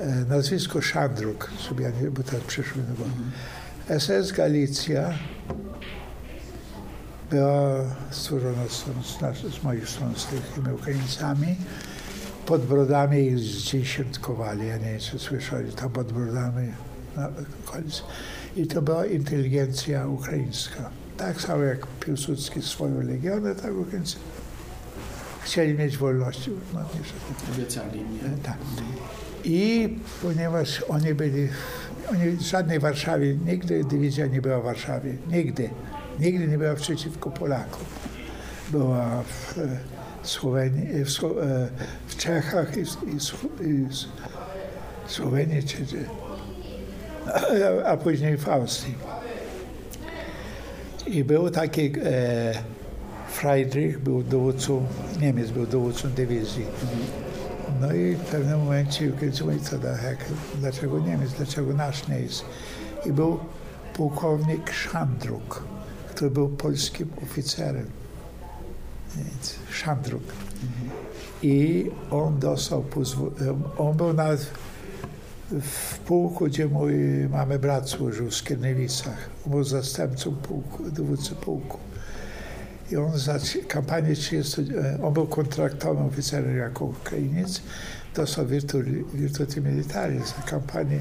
E, nazwisko Szandruk, sobie bo teraz przyszły na głowę. SS Galicja była stworzona z, z, z moich stron, z tymi Ukraińcami. Pod brodami ich zdziesiątkowali, ja nie wiem, czy słyszeli, tam pod brodami na okolicy. I to była inteligencja ukraińska. Tak samo jak Piłsudski swoją legionę, tak Ukraińcy chcieli mieć wolności. No, że
Obiecali, nie?
tak. I ponieważ oni byli, oni w żadnej Warszawie, nigdy dywizja nie była w Warszawie, nigdy. Nigdy nie była przeciwko Polakom. Była w e, Słowenii, w, Sło- e, w Czechach i, w- i, w- w Słowenii, czy, a, później w Austrii. I był taki e, Friedrich, był dowódcą, Niemiec był dowódcą dywizji. No i w pewnym momencie mówili, co dlaczego Niemiec, dlaczego nasz nie jest. I był pułkownik Szandruk, który był polskim oficerem. Szandruk. I on dostał on był nawet w pułku, gdzie mój mamy brat służył w Skierniewicach. On był zastępcą pułku, dowódcy pułku. I on za kampanię 30, e, on był kontraktowym oficerem jako Ukrainiec, dostał virtuti militari za kampanię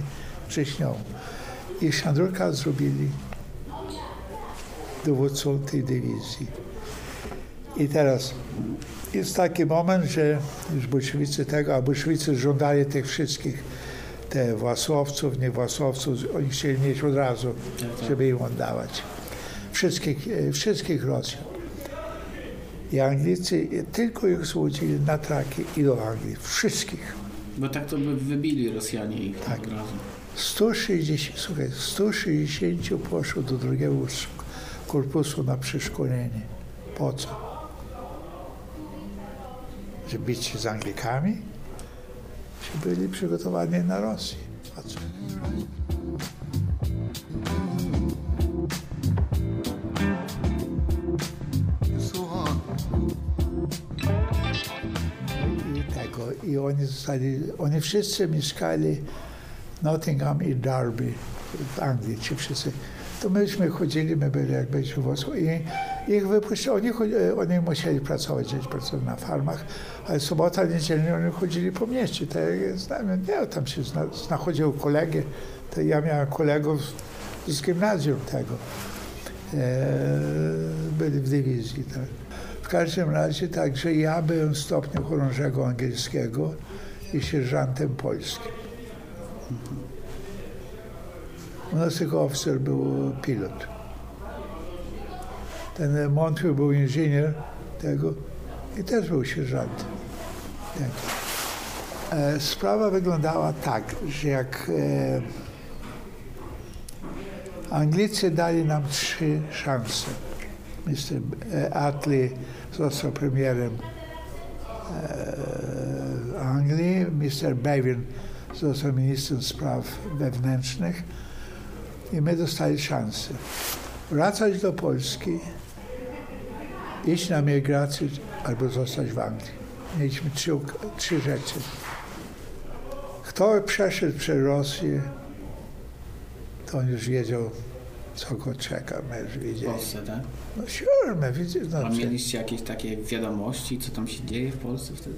wrześniową. I Szandruka zrobili dowódcą tej dywizji. I teraz jest taki moment, że już bolszewicy tego, a bolszewicy żądali tych wszystkich, te własowców, nie własowców, oni chcieli mieć od razu, żeby im oddawać. Wszystkich, e, wszystkich Rosjan. I Anglicy tylko ich złodzili na traki i do Anglii. Wszystkich.
Bo tak to by wybili Rosjanie ich
Tak.
od razu.
160, słuchaj, 160 poszło do drugiego sz- korpusu na przeszkolenie. Po co? Że bić z Anglikami? byli przygotowani na Rosję. A co? I tego. I oni zostali, oni wszyscy mieszkali Nottingham i Derby w Anglii, ci wszyscy. To myśmy chodzili, my byli jak byliśmy w wojsku i ich wypuszczali, oni, chodzi- oni musieli pracować gdzieś pracować na farmach, ale sobota, niedzielnie oni chodzili po mieście. To ja nie, tam się zna, znachodził kolegę, to ja miałem kolegów z gimnazjum tego. E, byli w dywizji. Tak. W każdym razie także ja byłem w stopniu chorążego angielskiego i sierżantem polskim. U nas tylko oficer był pilot. Ten Montył był inżynier tego i też był sierżantem. Tak. E, Sprawa wyglądała tak, że jak e, Anglicy dali nam trzy szanse. Mr. Attlee został premierem e, Anglii, Mr. Bevin został ministrem spraw wewnętrznych i my dostali szansę wracać do Polski, iść na migrację albo zostać w Anglii. Mieliśmy trzy, trzy rzeczy. Kto przeszedł przez Rosję, to on już wiedział, co go czeka. My już
W
wiedzieli.
Polsce, tak?
No sure, my wiedzieli. No,
A mieliście jakieś takie wiadomości, co tam się dzieje w Polsce wtedy?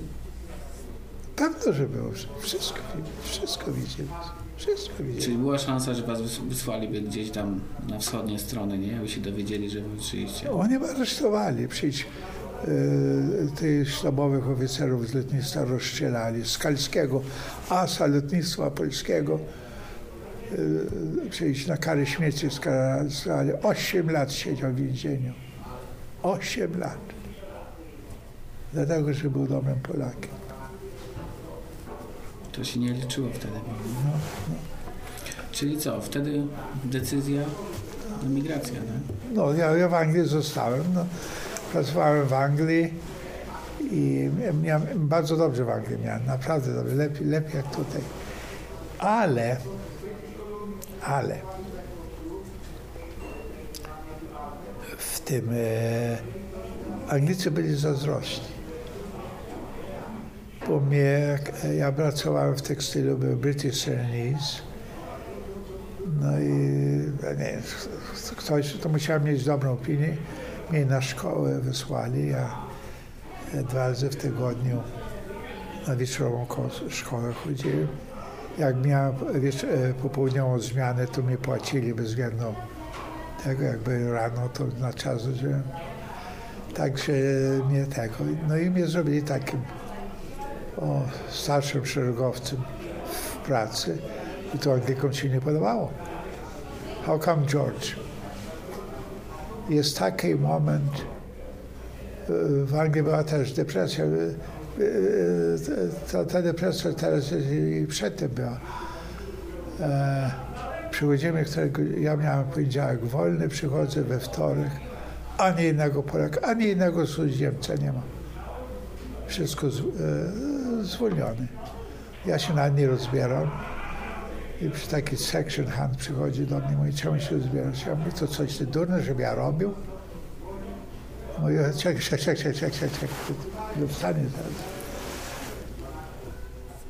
Pewno, że było. Wszystko, wszystko widzieli. Wszystko widzieli.
Czyli była szansa, że was wys- wysłaliby gdzieś tam na wschodnie strony, nie? Jakby się dowiedzieli, że wróciliście.
Oni aresztowali, przyjść e, tych sztabowych oficerów z lotnictwa rozstrzelali, Skalskiego, asa lotnictwa polskiego, e, przyjść na karę śmierci skazali. Osiem lat siedział w więzieniu. Osiem lat. Dlatego, że był dobrym Polakiem.
To się nie liczyło wtedy. Czyli co, wtedy decyzja na migrację, tak?
No, ja, ja w Anglii zostałem. No. Pracowałem w Anglii i miałem, bardzo dobrze w Anglii miałem, naprawdę dobrze, lepiej, lepiej jak tutaj. Ale, ale w tym e, Anglicy byli zazdrośni. Bo mnie, ja pracowałem w tekstylu, był British Serenese. No i nie ktoś, to musiałem mieć dobrą opinię. Mnie na szkołę wysłali. Ja dwa razy w tygodniu na wieczorową ko- szkołę chodziłem. Jak miałem wiecz- e, popołudniową zmianę, to mi płacili bez względu tego, jak byłem rano, to na czas żyłem. Także mnie tego. No i mnie zrobili takim o, starszym szeregowcem w pracy. I to Anglikom się nie podobało. How come George? Jest taki moment, w Anglii była też depresja. e, e, Ta, ta depresja teraz i przedtem była. E, Przychodzimy, którego ja miałem poniedziałek wolny, przychodzę we wtorek, ani jednego Polaka, ani jednego cudzoziemca nie ma. Wszystko z, e, zwolnione. Ja się nawet nie rozbieram. I przy taki section hand przychodzi do mnie, mówi, czemu się zbierasz? Ja mówię, to coś ty durny, żeby ja robił? Mówi, czek, czek, czek, czek, czek, czek, wstanie zaraz.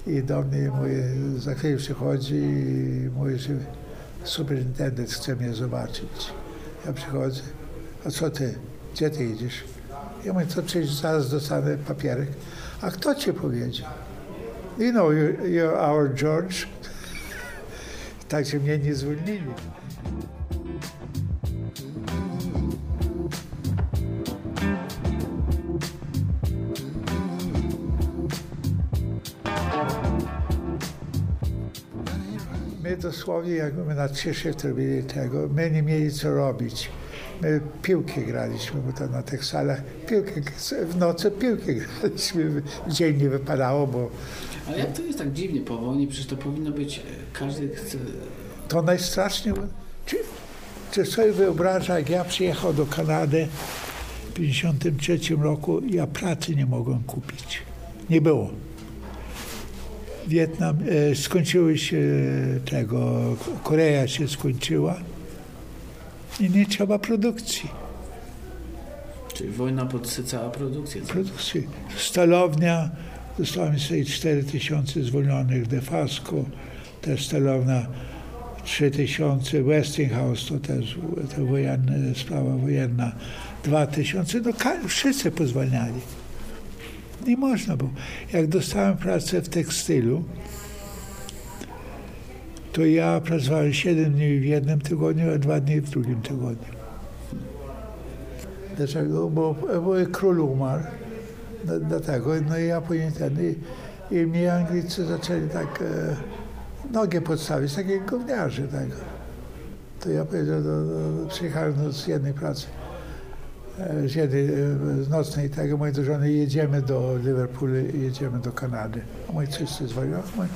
I do mnie mówi, za chwilę przychodzi i mówi, że superintendent chce mnie zobaczyć. Ja przychodzę, a co ty? Gdzie ty idziesz? Ja mówię, to przecież zaraz dostanę papierek. A kto ci powiedział? You know, you're, our George. Także mnie nie zwolnili. My dosłownie, jak my na trzy szyfty robili tego, my nie mieli co robić. My piłki graliśmy, bo to na tych salach piłki, w nocy piłki graliśmy, dzień nie wypadało, bo
Ale jak to jest tak dziwnie po wojnie? Przecież to powinno być, e, każdy chce...
to najstraszniej. Czy, czy sobie wyobraża, jak ja przyjechał do Kanady w 1953 roku, ja pracy nie mogłem kupić. Nie było. Wietnam, e, skończyły się tego, Korea się skończyła i nie trzeba produkcji.
Czyli wojna podsycała produkcję. co?
produkcji. Stalownia, dostałem sobie 4 tysiące zwolnionych, Defasco, też stalownia 3 tysiące, Westinghouse to też to wojenne, sprawa wojenna 2 tysiące, no wszyscy pozwalniali. Nie można było. Jak dostałem pracę w tekstylu, to ja pracowałem 7 dni w jednym tygodniu, a 2 dni w drugim tygodniu. Dlaczego? Bo, bo król umarł. Dlatego, no i ja powinien ten, i, i mnie Anglicy zaczęli tak e, nogę podstawić, takie gówniarze tego. To ja powiedziałem, do, do, przyjechałem do, z jednej pracy, e, z jednej, e, z nocnej tego, mojej żony, jedziemy do Liverpoolu jedziemy do Kanady. A mój czysty mój,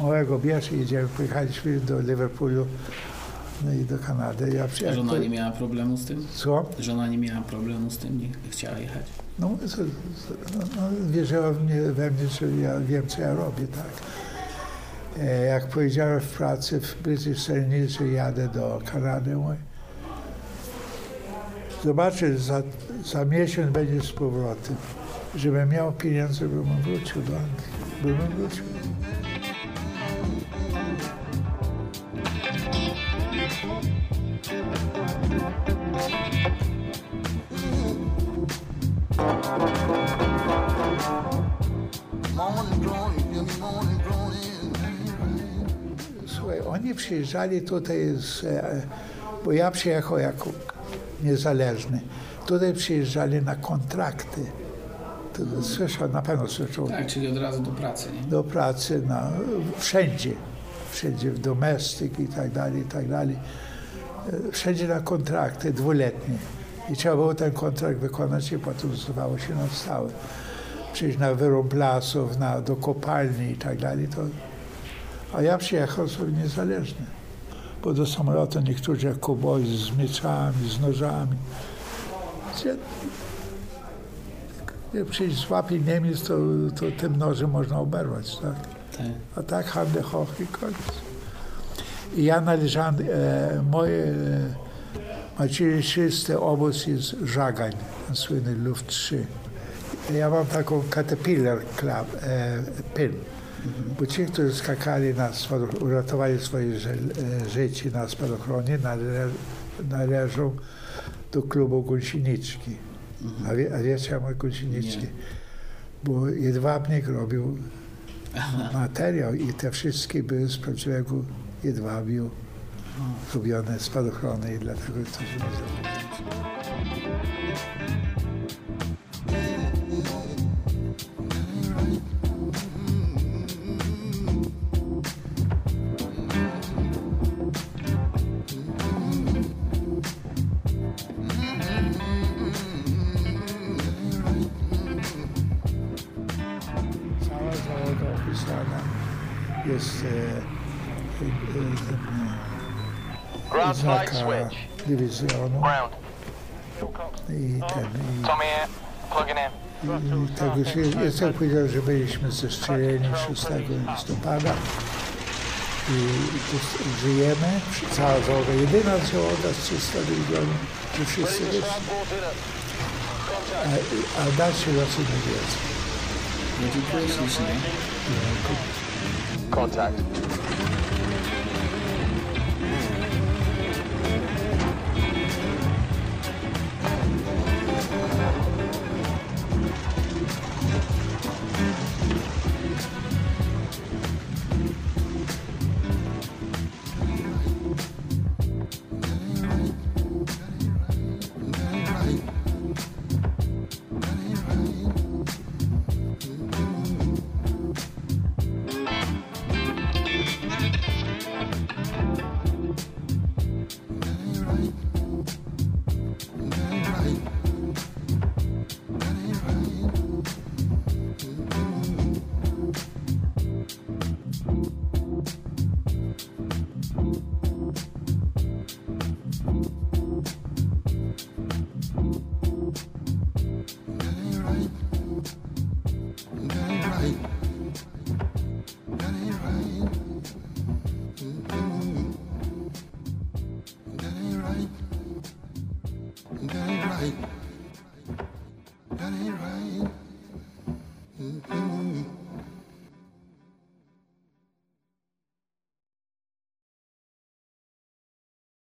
małego bierz i jedziemy, pojechaliśmy do Liverpoolu no i do Kanady. Ja przyjechałem,
żona nie miała problemu z tym?
co?
Żona nie miała problemu z tym, nie chciała jechać.
No, no, no wierzyła w mnie, we mnie, że ja wiem, co ja robię, tak. E, jak powiedziałem w pracy w British Airways, że jadę do Kanady, mówię, zobaczę, za, za miesiąc będzie z powrotem. Żebym miał pieniądze, bym wrócił do Anglii. Bym wrócił. Słuchaj, oni przyjeżdżali tutaj, z, e, bo ja przyjechał jako niezależny. Tutaj przyjeżdżali na kontrakty. To, słyszał, na pewno słyszał.
Tak, czyli od razu do pracy, nie?
do pracy na, wszędzie, wszędzie w domestyk i tak dalej, i tak dalej. E, Wszędzie na kontrakty dwuletnie. I trzeba było ten kontrakt wykonać i potem zostawało się na stałe. Przyjść na wyrób lasów, na, do kopalni i tak dalej. To, a ja przyjechał sobie niezależny. Bo do samolotu niektórzy jak koboi z mieczami, z nożami. Gdzie- Jak przyjść złapie Niemiec, to, to tym nożem można oberwać, tak?
Tak.
A tak Hande Hoch i koniec. I ja należałem, e, moje e, macierzysty obóz jest Żagań, ten słynny Luft 3. Ja mam taką Caterpillar Club, e, pin. Bo ci, którzy skakali na spadoch- uratowali swoje ży, e, życie na spadochronie, nale, należą do klubu Gąsieniczki. A, wie, a wiecie, ja mój Gąsieniczki?
Nie.
Bo Jedwabnik robił materiał i te wszystkie były z prawdziwego jedwabiu robione spadochrony i dlatego to się nazywa. Jest e, e, e, oznaka
switch.
dywizjonu
Ground.
i ten i. I tak już jest, jest tak powiedział, że byliśmy zestrzeleni 6 listopada i, i tu żyjemy, cała załoga, jedyna załoga z 300 milionów, że wszyscy wyszli, a, a dalszy losy nie wiedzą.
Dziękuję ślicznie.
Contact.